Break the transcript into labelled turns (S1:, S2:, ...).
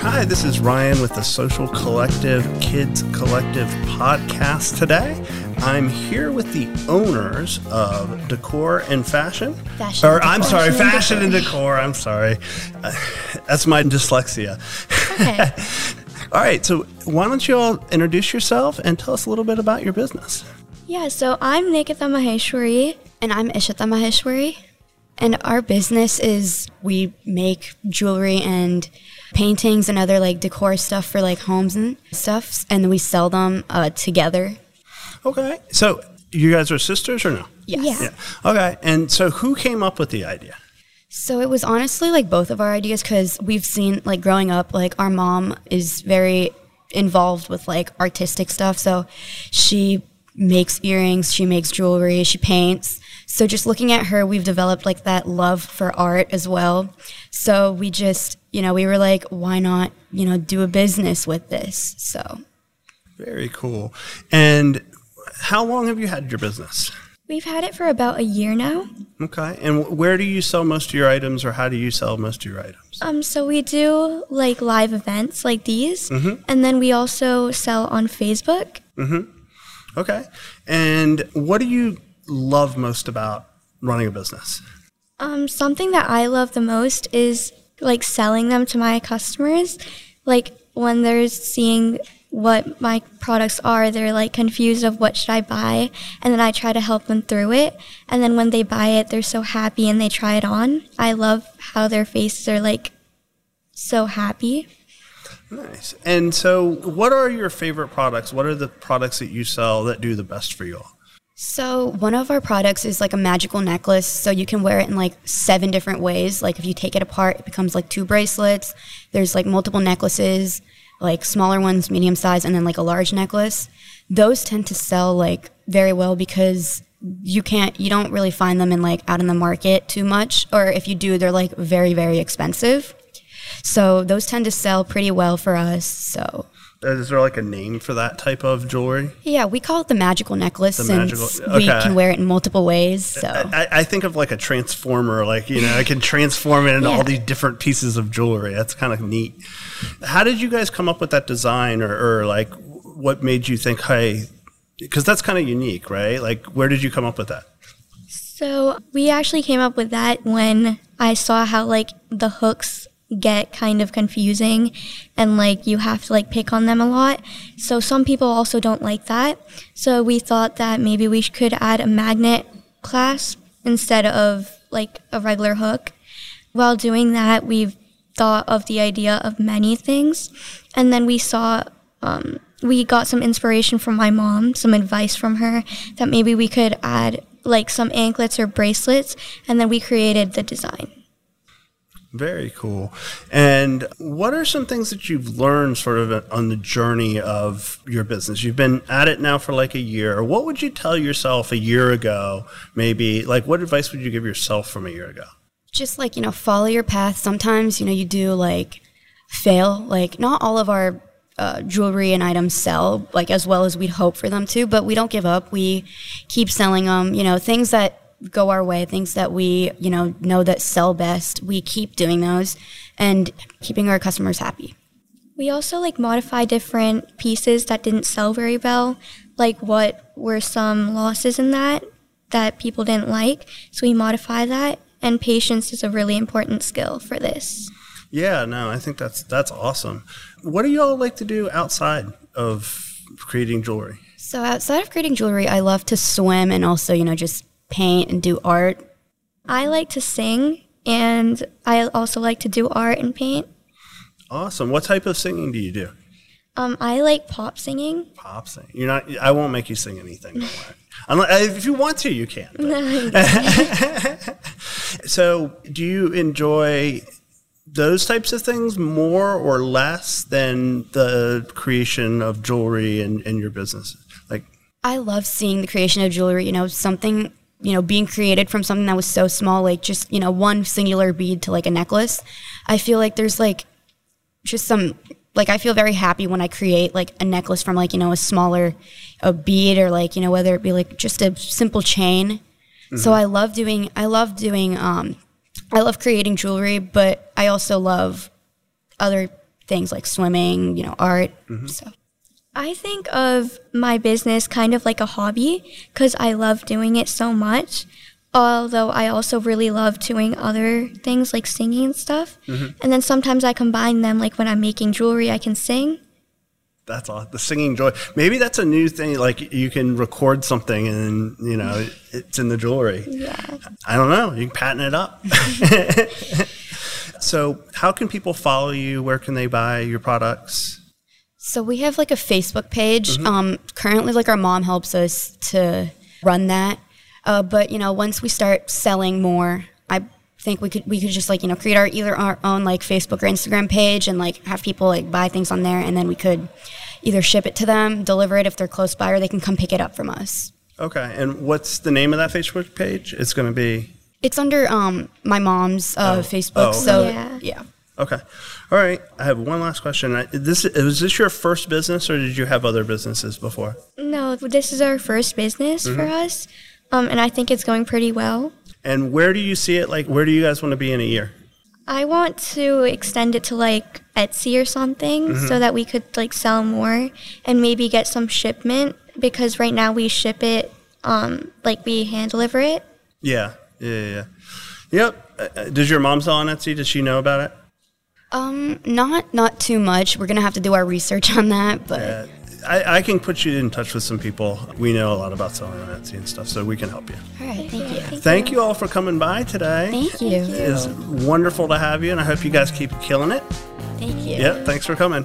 S1: Hi, this is Ryan with the Social Collective Kids Collective podcast today. I'm here with the owners of Decor and Fashion.
S2: Fashion
S1: Or
S2: and
S1: I'm sorry,
S2: Fashion and
S1: Fashion and
S2: Decor.
S1: Decor. I'm sorry. Uh, that's my dyslexia.
S2: Okay.
S1: All right, so why don't you all introduce yourself and tell us a little bit about your business?
S2: yeah, so I'm Nikita Maheshwari.
S3: And I'm Ishita Maheshwari. And our business is we make jewelry and paintings and other like decor stuff for like homes and stuff. And we sell them uh, together.
S1: Okay, so you guys are sisters or no?
S3: Yes.
S2: Yeah.
S1: Yeah. Okay, and so who came up with the idea?
S3: So it was honestly like both of our ideas because we've seen like growing up, like our mom is very involved with like artistic stuff. So she makes earrings, she makes jewelry, she paints. So just looking at her, we've developed like that love for art as well. So we just, you know, we were like, why not, you know, do a business with this? So
S1: Very cool. And how long have you had your business?
S2: We've had it for about a year now.
S1: Okay. And where do you sell most of your items or how do you sell most of your items?
S2: Um, so we do like live events like these, and then we also sell on Facebook. Mhm.
S1: Okay. And what do you love most about running a business?
S2: Um, something that I love the most is like selling them to my customers. Like when they're seeing what my products are, they're like confused of what should I buy, and then I try to help them through it. And then when they buy it, they're so happy and they try it on. I love how their faces are like so happy.
S1: Nice. And so, what are your favorite products? What are the products that you sell that do the best for you all?
S3: So one of our products is like a magical necklace. So you can wear it in like seven different ways. Like if you take it apart, it becomes like two bracelets. There's like multiple necklaces, like smaller ones, medium size, and then like a large necklace. Those tend to sell like very well because you can't, you don't really find them in like out in the market too much. Or if you do, they're like very, very expensive. So those tend to sell pretty well for us. So
S1: Is there like a name for that type of jewelry?
S3: yeah, we call it the magical necklace
S1: The
S3: since
S1: magical-
S3: we can wear it in multiple ways. So.
S1: I, I think of like a transformer, like, you know, I can transform it into all these different pieces of jewelry. That's kind of neat. How did you guys come up with that design or, or like what made you think, hey, because that's kind of unique, right? Like, where did you come up with that?
S2: So we actually came up with that when I saw how like the hooks get kind of confusing and like you have to like pick on them a lot. So some people also don't like that. So we thought that maybe we could add a magnet clasp instead of like a regular hook. While doing that, we've thought of the idea of many things. And then we saw, um, we got some inspiration from my mom, some advice from her that maybe we could add like some anklets or bracelets. And then we created the design.
S1: Very cool. And what are some things that you've learned sort of on the journey of your business? You've been at it now for like a year. What would you tell yourself a year ago? Maybe like what advice would you give yourself from a year ago?
S3: just like you know follow your path sometimes you know you do like fail like not all of our uh, jewelry and items sell like as well as we'd hope for them to but we don't give up we keep selling them you know things that go our way things that we you know know that sell best we keep doing those and keeping our customers happy
S2: We also like modify different pieces that didn't sell very well, like what were some losses in that that people didn't like. So we modify that, and patience is a really important skill for this.
S1: Yeah, no, I think that's that's awesome. What do you all like to do outside of creating jewelry?
S3: so outside of creating jewelry i love to swim and also you know just paint and do art
S2: I like to sing, and I also like to do art and paint.
S1: Awesome. What type of singing do you do?
S2: Um, I like pop singing.
S1: Pop singing. You're not. I won't make you sing anything. Unless, if you want to, you can. so, do you enjoy those types of things more or less than the creation of jewelry and, and your business? Like,
S3: I love seeing the creation of jewelry, you know, something, you know, being created from something that was so small, like just, you know, one singular bead to like a necklace. I feel like there's like just some, like, I feel very happy when I create like a necklace from like, you know, a smaller a bead or like, you know, whether it be like just a simple chain. So I love doing, I love doing, um, I love creating jewelry, but I also love other things like swimming, you know, art. So
S2: I think of my business kind of like a hobby because I love doing it so much. Although I also really love doing other things like singing and stuff. Mm-hmm. And then sometimes I combine them, like when I'm making jewelry, I can sing.
S1: That's all. The singing joy. Maybe that's a new thing. Like you can record something and you know it's in the jewelry.
S2: Yeah.
S1: I don't know. You can patent it up. so, how can people follow you? Where can they buy your products?
S3: So we have like a Facebook page. Um, currently, like our mom helps us to run that. Uh, but you know, once we start selling more, I think we could we could just like you know create our either our own like Facebook or Instagram page and like have people like buy things on there, and then we could either ship it to them, deliver it if they're close by, or they can come pick it up from us.
S1: Okay. And what's the name of that Facebook page? It's going to be.
S3: It's under um, my mom's uh,
S1: Oh.
S3: Facebook.
S1: Oh,
S3: So
S2: Yeah.
S3: yeah.
S1: Okay. All right. I have one last question. I- This was this your first business, or did you have other businesses before?
S2: No, this is our first business for us. Um, and I think it's going pretty well.
S1: And where do you see it? Like, where do you guys want to be in a year?
S2: I want to extend it to like Etsy or something so that we could like sell more and maybe get some shipment because right now we ship it um like we hand deliver it.
S1: Yeah. Yeah. Yeah. yeah. Yep. Uh, uh, Does your mom sell on Etsy? Does she know about it?
S3: Um, not not too much. We're gonna have to do our research on that, but.
S1: Uh, I, I can put you in touch with some people. We know a lot about selling on Etsy and stuff, so we can help you.
S3: All right, thank you.
S1: Thank you all for coming by today.
S3: Thank you.
S1: It's wonderful to have you, and I hope you guys keep killing it.
S3: Thank you.
S1: Yeah, thanks for coming.